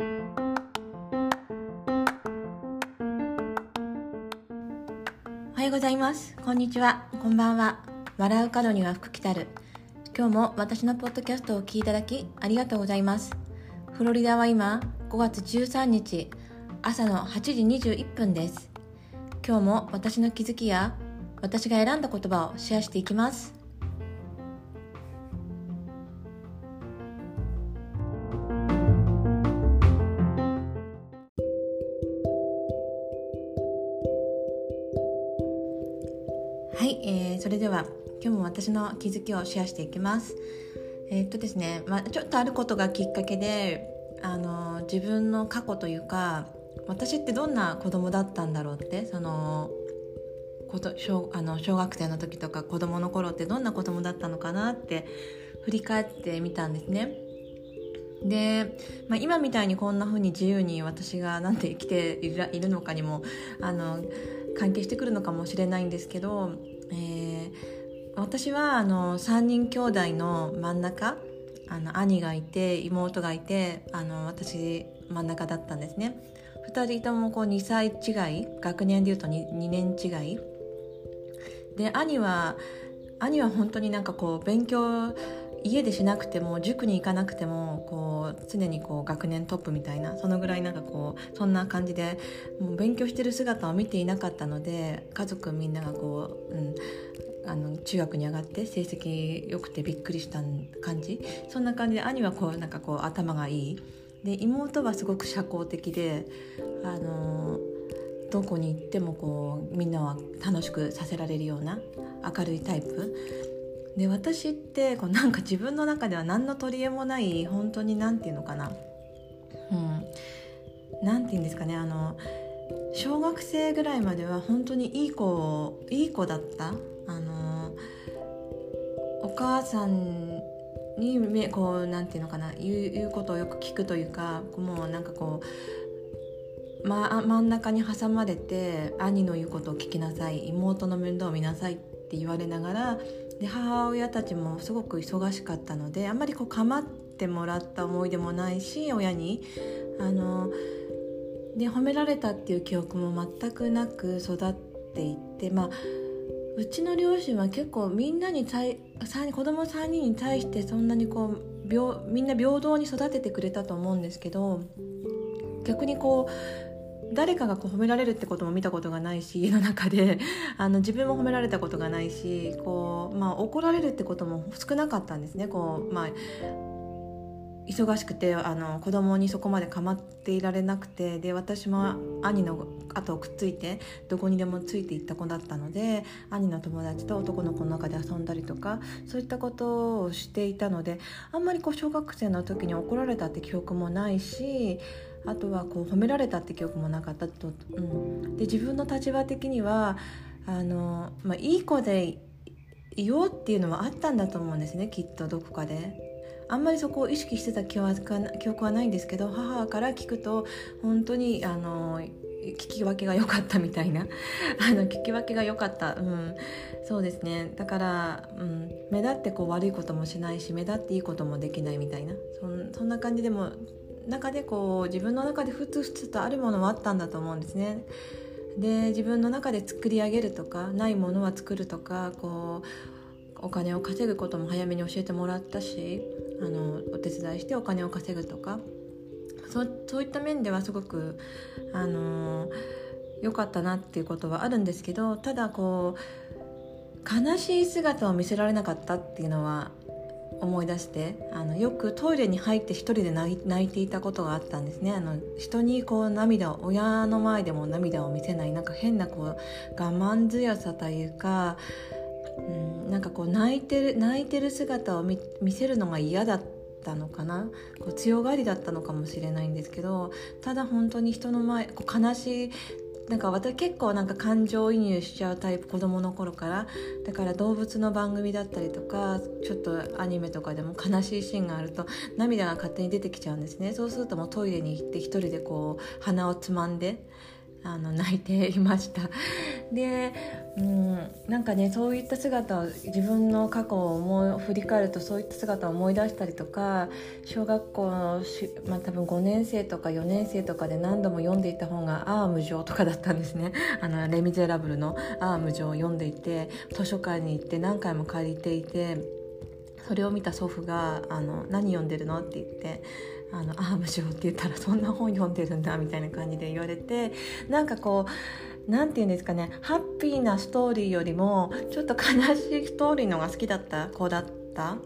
おはようございます。こんにちは。こんばんは。笑う角には福来たる。今日も私のポッドキャストを聞いただきありがとうございます。フロリダは今5月13日朝の8時21分です。今日も私の気づきや私が選んだ言葉をシェアしていきます。はい、えー、それでは今日も私の気づきをシェアしていきますえー、っとですね、まあ、ちょっとあることがきっかけであの自分の過去というか私ってどんな子供だったんだろうってそのこと小あの小学生の時とか子供の頃ってどんな子供だったのかなって振り返ってみたんですね。で、まあ、今みたいにこんな風に自由に私がなんて生きているのかにもあの関係してくるのかもしれないんですけど、えー、私はあの3人兄弟の真ん中あの兄がいて妹がいてあの私真ん中だったんですね。2人ともこう2歳違い学年でいうと 2, 2年違い。で兄は兄は本当になんかこう勉強家でしなくても塾に行かなくてもこう常にこう学年トップみたいなそのぐらいなんかこうそんな感じでもう勉強してる姿を見ていなかったので家族みんながこう、うん、あの中学に上がって成績良くてびっくりした感じ。そんな感じで兄はこうなんかこう頭がいい。で妹はすごく社交的であのどこに行ってもこうみんなは楽しくさせられるような明るいタイプ。で私ってこうなんか自分の中では何の取り柄もない本当に何て言うのかな。うん。て言うんですかね。あの小学生ぐらいまでは本当にいい子いい子だった。あのお母さんにこうなんていうのかな。言う言うことをよく聞くというかもうなんかこう、ま、真ん中に挟まれて兄の言うことを聞きなさい。妹の面倒を見なさいって言われながらで母親たちもすごく忙しかったのであんまりこう構ってもらった思い出もないし親にあので褒められたっていう記憶も全くなく育っていってまあうちの両親は結構みんなに対子供3人に対してそんなにこうみんな平等に育ててくれたと思うんですけど逆にこう誰かがこう褒められるってことも見たことがないし家の中で。あの自分も褒められたことがないしこう、まあ、怒られるってことも少なかったんですね。こう、まあ、忙しくてあの子供にそこまで構っていられなくてで私も兄の後をくっついてどこにでもついていった子だったので兄の友達と男の子の中で遊んだりとかそういったことをしていたのであんまりこう小学生の時に怒られたって記憶もないしあとはこう褒められたって記憶もなかったと、うん、で自分の立場的にはあの、まあ、いい子でいようっていうのはあったんだと思うんですねきっとどこかで。あんまりそこを意識してた記憶はないんですけど母から聞くと本当にあの聞き分けが良かったみたいな。あの聞き分けが良かった、うん、そうですね。だから、うん、目立ってこう悪いこともしないし目立っていいこともできないみたいな。そんな感じでも中でこう自分の中でふつふつとあるものはあったんだと思うんですね。で自分の中で作り上げるとかないものは作るとかこうお金を稼ぐことも早めに教えてもらったしあのお手伝いしてお金を稼ぐとかそうそういった面ではすごくあの良かったなっていうことはあるんですけどただこう悲しい姿を見せられなかったっていうのは思い出してあのよくトイレに入って一人で泣いていたことがあったんですね。あの人にこう涙を親の前でも涙を見せないなんか変なこう我慢強さというかうん、なんかこう泣いてる泣いてる姿を見せるのが嫌だったのかな。こう強がりだったのかもしれないんですけどただ本当に人の前こう悲しいなんか私結構なんか感情移入しちゃうタイプ子供の頃から。だから動物の番組だったりとかちょっとアニメとかでも悲しいシーンがあると涙が勝手に出てきちゃうんですね。そうするともうトイレに行って一人でこう鼻をつまんであの泣いていました で、うん、なんかねそういった姿を自分の過去を思い振り返るとそういった姿を思い出したりとか小学校のし、まあ、多分5年生とか4年生とかで何度も読んでいた本が「アーム上」とかだったんですね「あのレ・ミゼラブル」の「アーム上」を読んでいて図書館に行って何回も借りていてそれを見た祖父が「あの何読んでるの?」って言ってあのアームショーって言ったらそんな本読んでるんだみたいな感じで言われてなんかこう何て言うんですかねハッピーなストーリーよりもちょっと悲しいストーリーのが好きだった子だった、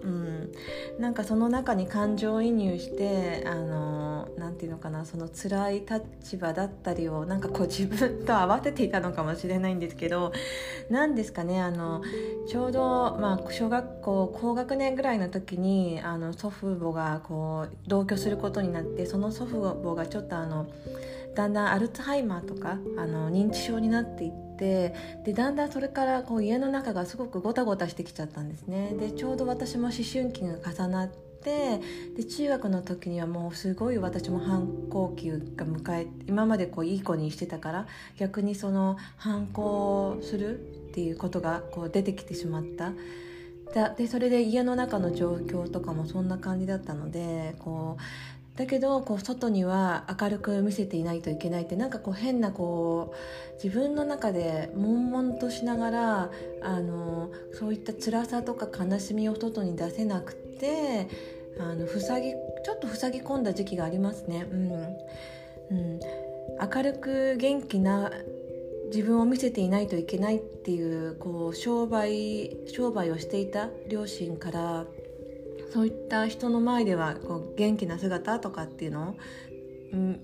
うん、なんかその中に感情移入してあの何て言うのかなその辛い立場だったりをなんかこう自分と合わせていたのかもしれないんですけど何ですかねあのちょうど、まあ、小学校高学年ぐらいの時にあの祖父母がこう同居することになってその祖父母がちょっとあのだんだんアルツハイマーとかあの認知症になっていってでだんだんそれからこう家の中がすごくゴタゴタしてきちゃったんですねでちょうど私も思春期が重なってで中学の時にはもうすごい私も反抗期が迎え今までこういい子にしてたから逆にその反抗するっていうことがこう出てきてしまった。でそれで家の中の状況とかもそんな感じだったのでこうだけどこう外には明るく見せていないといけないってなんかこう変なこう自分の中で悶々としながらあのそういった辛さとか悲しみを外に出せなくてあの塞ぎちょっと塞ぎ込んだ時期がありますね。うんうん、明るく元気な自分を見せていないといけないっていうこう商売商売をしていた両親からそういった人の前ではこう元気な姿とかっていうの？を、うん、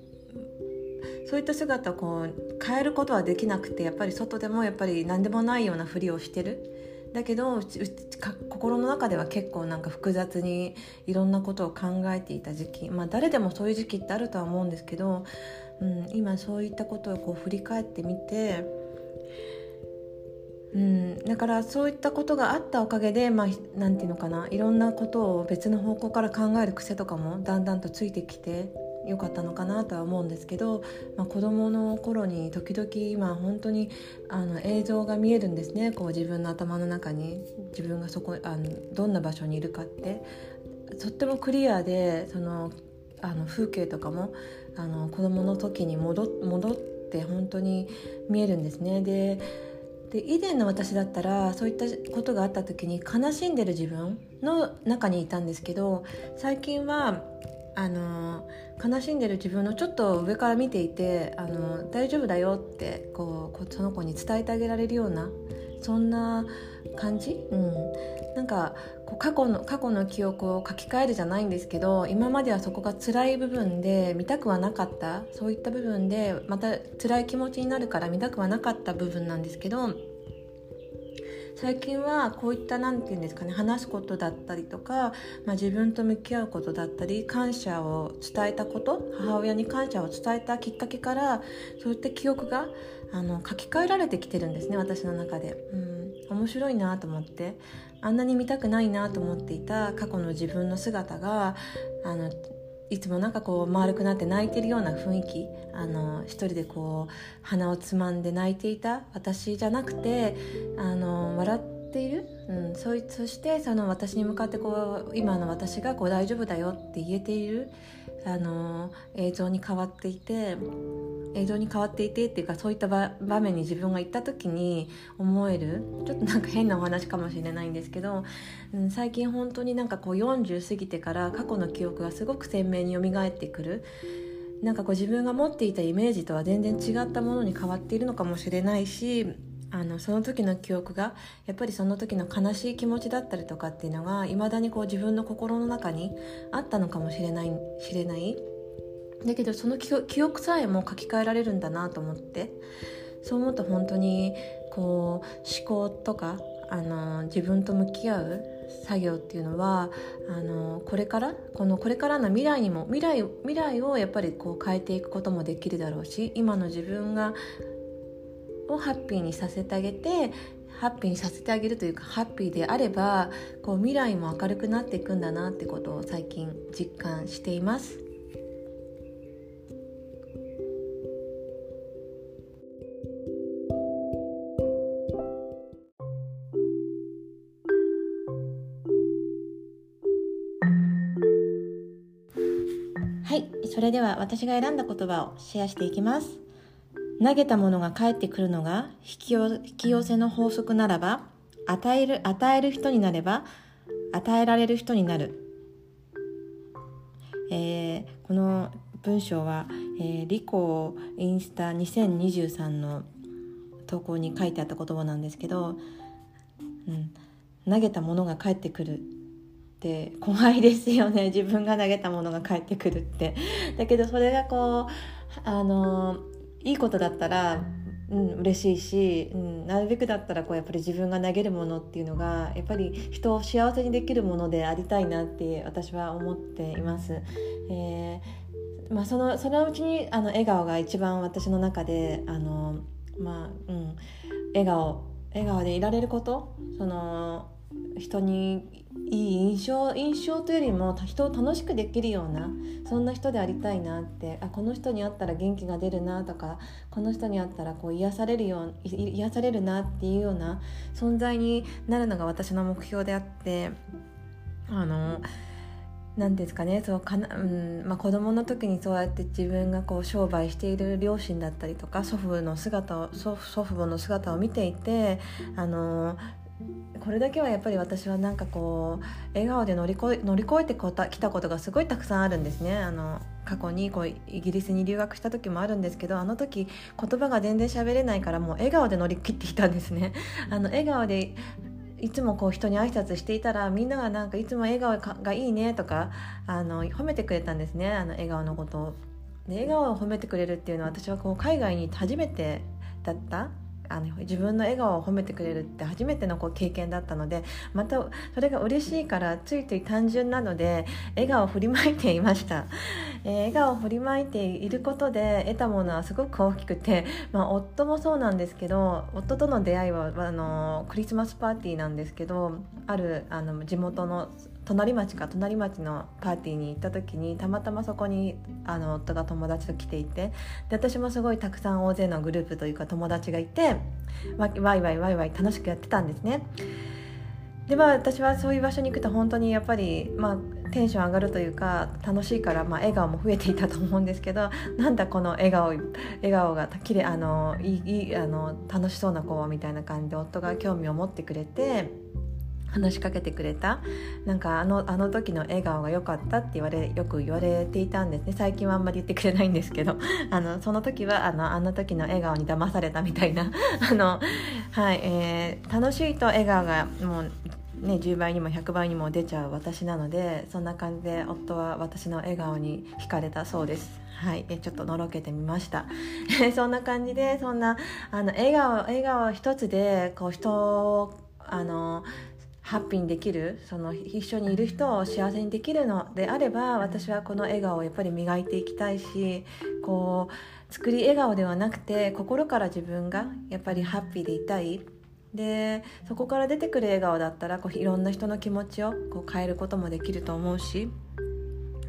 そういった姿をこう変えることはできなくてやっぱり外でもやっぱり何でもないようなふりをしてる。だけど心の中では結構なんか複雑にいろんなことを考えていた時期。まあ誰でもそういう時期ってあるとは思うんですけど、うん、今そういったことをこう振り返ってみてうん、だからそういったことがあったおかげで、まあ、ていうのかないろんなことを別の方向から考える癖とかもだんだんとついてきてよかったのかなとは思うんですけど、まあ、子どもの頃に時々今本当にあの映像が見えるんですねこう自分の頭の中に自分がそこあのどんな場所にいるかってとってもクリアでそのあの風景とかもあの子どもの時に戻って本当に見えるんですね。でで以前の私だったらそういったことがあった時に悲しんでる自分の中にいたんですけど最近はあの悲しんでる自分のちょっと上から見ていてあの大丈夫だよってこうその子に伝えてあげられるようなそんな感じ、うん、なんかこう過去の過去の記憶を書き換えるじゃないんですけど今まではそこが辛い部分で見たくはなかった？そういった部分でまた辛い気持ちになるから見たくはなかった部分なんですけど最近はこういった何て言うんですかね話すことだったりとか、まあ、自分と向き合うことだったり感謝を伝えたこと母親に感謝を伝えたきっかけからそういった記憶があの書き換えられてきてるんですね私の中で。うん面白いなと思ってあんなに見たくないなと思っていた過去の自分の姿があのいつもなんかこう丸くなって泣いてるような雰囲気あの一人でこう鼻をつまんで泣いていた私じゃなくてあの笑っている、うん、そいそしてその私に向かってこう今の私がこう大丈夫だよって言えているあの映像に変わっていて映像に変わっていてっていうかそういった場面に自分が行った時に思えるちょっとなんか変なお話かもしれないんですけど、うん、最近本当になんかこう40過ぎてから過去の記憶がすごく鮮明によみがえってくる。なんかこう自分が持っていたイメージとは全然違ったものに変わっているのかもしれないしあのその時の記憶がやっぱりその時の悲しい気持ちだったりとかっていうのがいまだにこう自分の心の中にあったのかもしれないしれない。だけどその記憶さえも書き換えられるんだなと思ってそう思うと本当にこう思考とかあの自分と向き合う作業っていうのはあのこれからこのこれからの未来にも未来未来をやっぱりこう変えていくこともできるだろうし今の自分がをハッピーにさせてあげてハッピーにさせてあげるというかハッピーであればこう未来も明るくなっていくんだなってことを最近実感しています。はい、それでは私が選んだ言葉をシェアしていきます。投げたものが返ってくるのが引き寄せの法則ならば与える与える人になれば与えられる人になる、えー、この文章は、えー、リコインスタ2023の投稿に書いてあった言葉なんですけど、うん、投げたものが返ってくる。って怖いですよね。自分が投げたものが返ってくるって。だけどそれがこうあのいいことだったらうん、嬉しいし、うん、なるべくだったらこうやっぱり自分が投げるものっていうのがやっぱり人を幸せにできるものでありたいなって私は思っています。えーまあ、そのそのうちにあの笑顔が一番私の中であの、まあうん、笑顔笑顔でいられることその人にいい印象印象というよりも人を楽しくできるようなそんな人でありたいなってあこの人に会ったら元気が出るなとかこの人に会ったらこう癒されるよう癒されるなっていうような存在になるのが私の目標であってあの何ですかねそうかな、うんまあ、子供の時にそうやって自分がこう商売している両親だったりとか祖父の姿を祖父母の姿を見ていてあのこれだけはやっぱり私はなんかこう笑顔で乗り越え乗り越えてきたことがすごいたくさんあるんですね。あの過去にこうイギリスに留学した時もあるんですけどあの時言葉が全然喋れないからもう笑顔で乗り切っていたんですね。あの笑顔でいつもこう人に挨拶していたらみんながなんかいつも笑顔がいいねとかあの褒めてくれたんですね。あの笑顔のことを。で笑顔を褒めてくれるっていうのは私はこう海外に初めてだったあの自分の笑顔を褒めてくれるって初めてのこう経験だったのでまたそれが嬉しいからついつい単純なので笑顔を振りまいていました、えー、笑顔を振りまいていることで得たものはすごく大きくて、まあ、夫もそうなんですけど夫との出会いはあのクリスマスパーティーなんですけどあるあの地元の隣町か隣町のパーティーに行った時にたまたまそこにあの夫が友達と来ていてで私もすごいたくさん大勢のグループというか友達がいてワイワイワイワイ楽しくやってたんですね。でまあ私はそういう場所に行くと本当にやっぱり、まあ、テンション上がるというか楽しいから、まあ、笑顔も増えていたと思うんですけどなんだこの笑顔笑顔がきれあのいいあの楽しそうな子はみたいな感じで夫が興味を持ってくれて。話しかけてくれた？なんかあのあの時の笑顔が良かったって言われよく言われていたんですね。最近はあんまり言ってくれないんですけど。あのその時はあのあの時の笑顔に騙されたみたいな。あの、はいえー、楽しいと笑顔がもうね、10倍にも100倍にも出ちゃう私なのでそんな感じで夫は私の笑顔に惹かれたそうです。はい、えちょっとのろけてみました。そんな感じでそんなあの笑顔笑顔一つでこう人をあのハッピーにできるその一緒にいる人を幸せにできるのであれば私はこの笑顔をやっぱり磨いていきたいしこう作り笑顔ではなくて心から自分がやっぱりハッピーでいたいでそこから出てくる笑顔だったらこういろんな人の気持ちをこう変えることもできると思うし。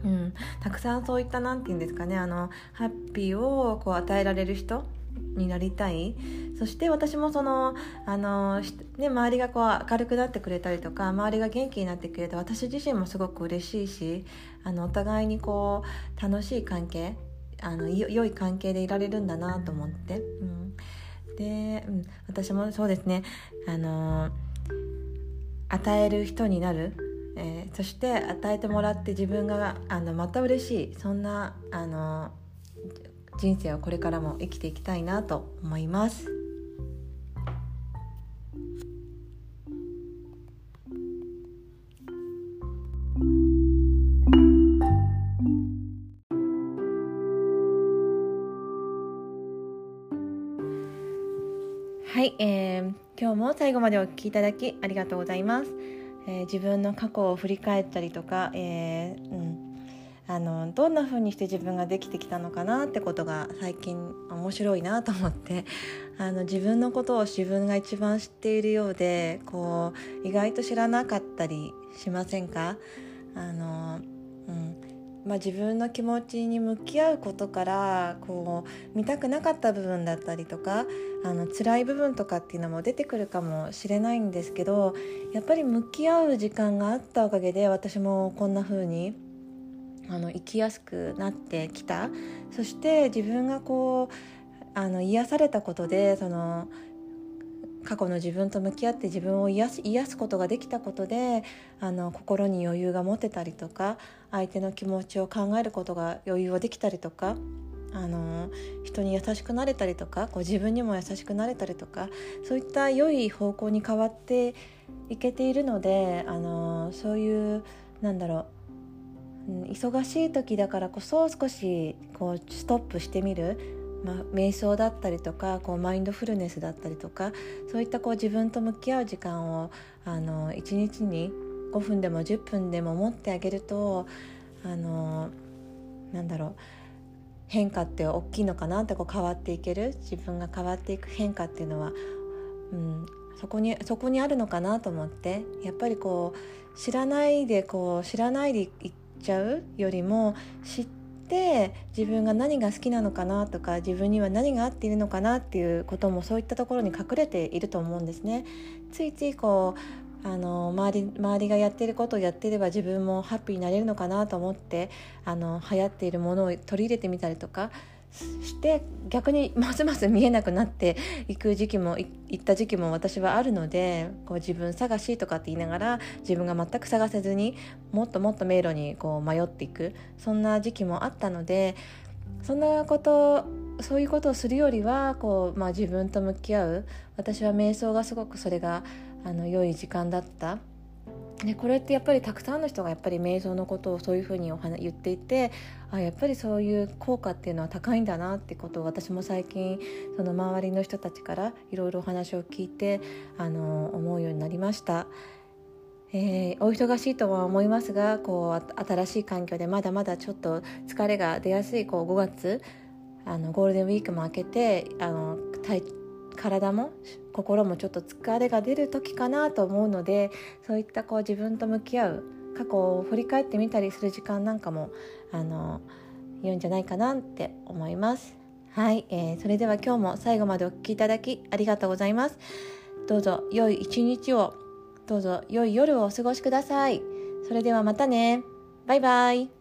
うん、たくさんそういった何て言うんですかねあのハッピーをこう与えられる人になりたい。そして私もそのあの、ね、周りがこう明るくなってくれたりとか周りが元気になってくれて私自身もすごく嬉しいしあのお互いにこう楽しい関係あの良い関係でいられるんだなと思って、うん、で、うん、私もそうですね。あの与える人になる。えー、そして与えてもらって自分があのまた嬉しい。そんなあの人生をこれからも生きていきたいなと思います。はい、えー、今日も最後までお聞きいただきありがとうございます。えー、自分の過去を振り返ったりとか、えー、うん、あのどんな風にして自分ができてきたのかなってことが最近面白いなと思って。あの自分のことを自分が一番知っているようでこう意外と知らなかったりしませんか？あの、うん。まあ、自分の気持ちに向き合うことからこう見たくなかった部分だったりとかあの辛い部分とかっていうのも出てくるかもしれないんですけどやっぱり向き合う時間があったおかげで私もこんな風にあの生きやすくなってきた。そして自分がこうあの癒されたことでその過去の自分と向き合って自分を癒す癒すことができたことであの心に余裕が持てたりとか相手の気持ちを考えることが余裕ができたりとかあの人に優しくなれたりとかこう自分にも優しくなれたりとかそういった良い方向に変わっていけているのであのそういうなんだろう、忙しい時だからこそ少しこうストップしてみる、まあ、瞑想だったりとかこうマインドフルネスだったりとかそういったこう自分と向き合う時間をあの1日に5分でも10分でも持ってあげるとあのなんだろう変化って大きいのかなってこう変わっていける自分が変わっていく変化っていうのは、うん、そこにそこにあるのかなと思ってやっぱりこう知らないでこう知らないでいっちゃうよりも知って自分が何が好きなのかなとか自分には何が合っているのかなっていうこともそういったところに隠れていると思うんですね。ついついこうあの周り周りがやってることをやってれば自分もハッピーになれるのかなと思ってあの流行っているものを取り入れてみたりとかして逆にますます見えなくなっていく時期もいった時期も私はあるのでこう自分探しとかって言いながら自分が全く探せずにもっともっと迷路にこう迷っていくそんな時期もあったのでそんなことそういうことをするよりはこう、まあ、自分と向き合う私は瞑想がすごくそれがあの良い時間だった。でこれってやっぱりたくさんの人がやっぱり瞑想のことをそういうふうにお話言っていてあやっぱりそういう効果っていうのは高いんだなってことを私も最近その周りの人たちからいろいろお話を聞いてあの思うようになりました。えー、お忙しいとは思いますがこう新しい環境でまだまだちょっと疲れが出やすいこう5月あのゴールデンウィークも明けてあの体体も心もちょっと疲れが出る時かなと思うのでそういったこう自分と向き合う過去を振り返ってみたりする時間なんかもあの良いんじゃないかなって思います。はい、えー、それでは今日も最後までお聴きいただきありがとうございます。どうぞ良い一日をどうぞ良い夜をお過ごしください。それではまたね。バイバイ。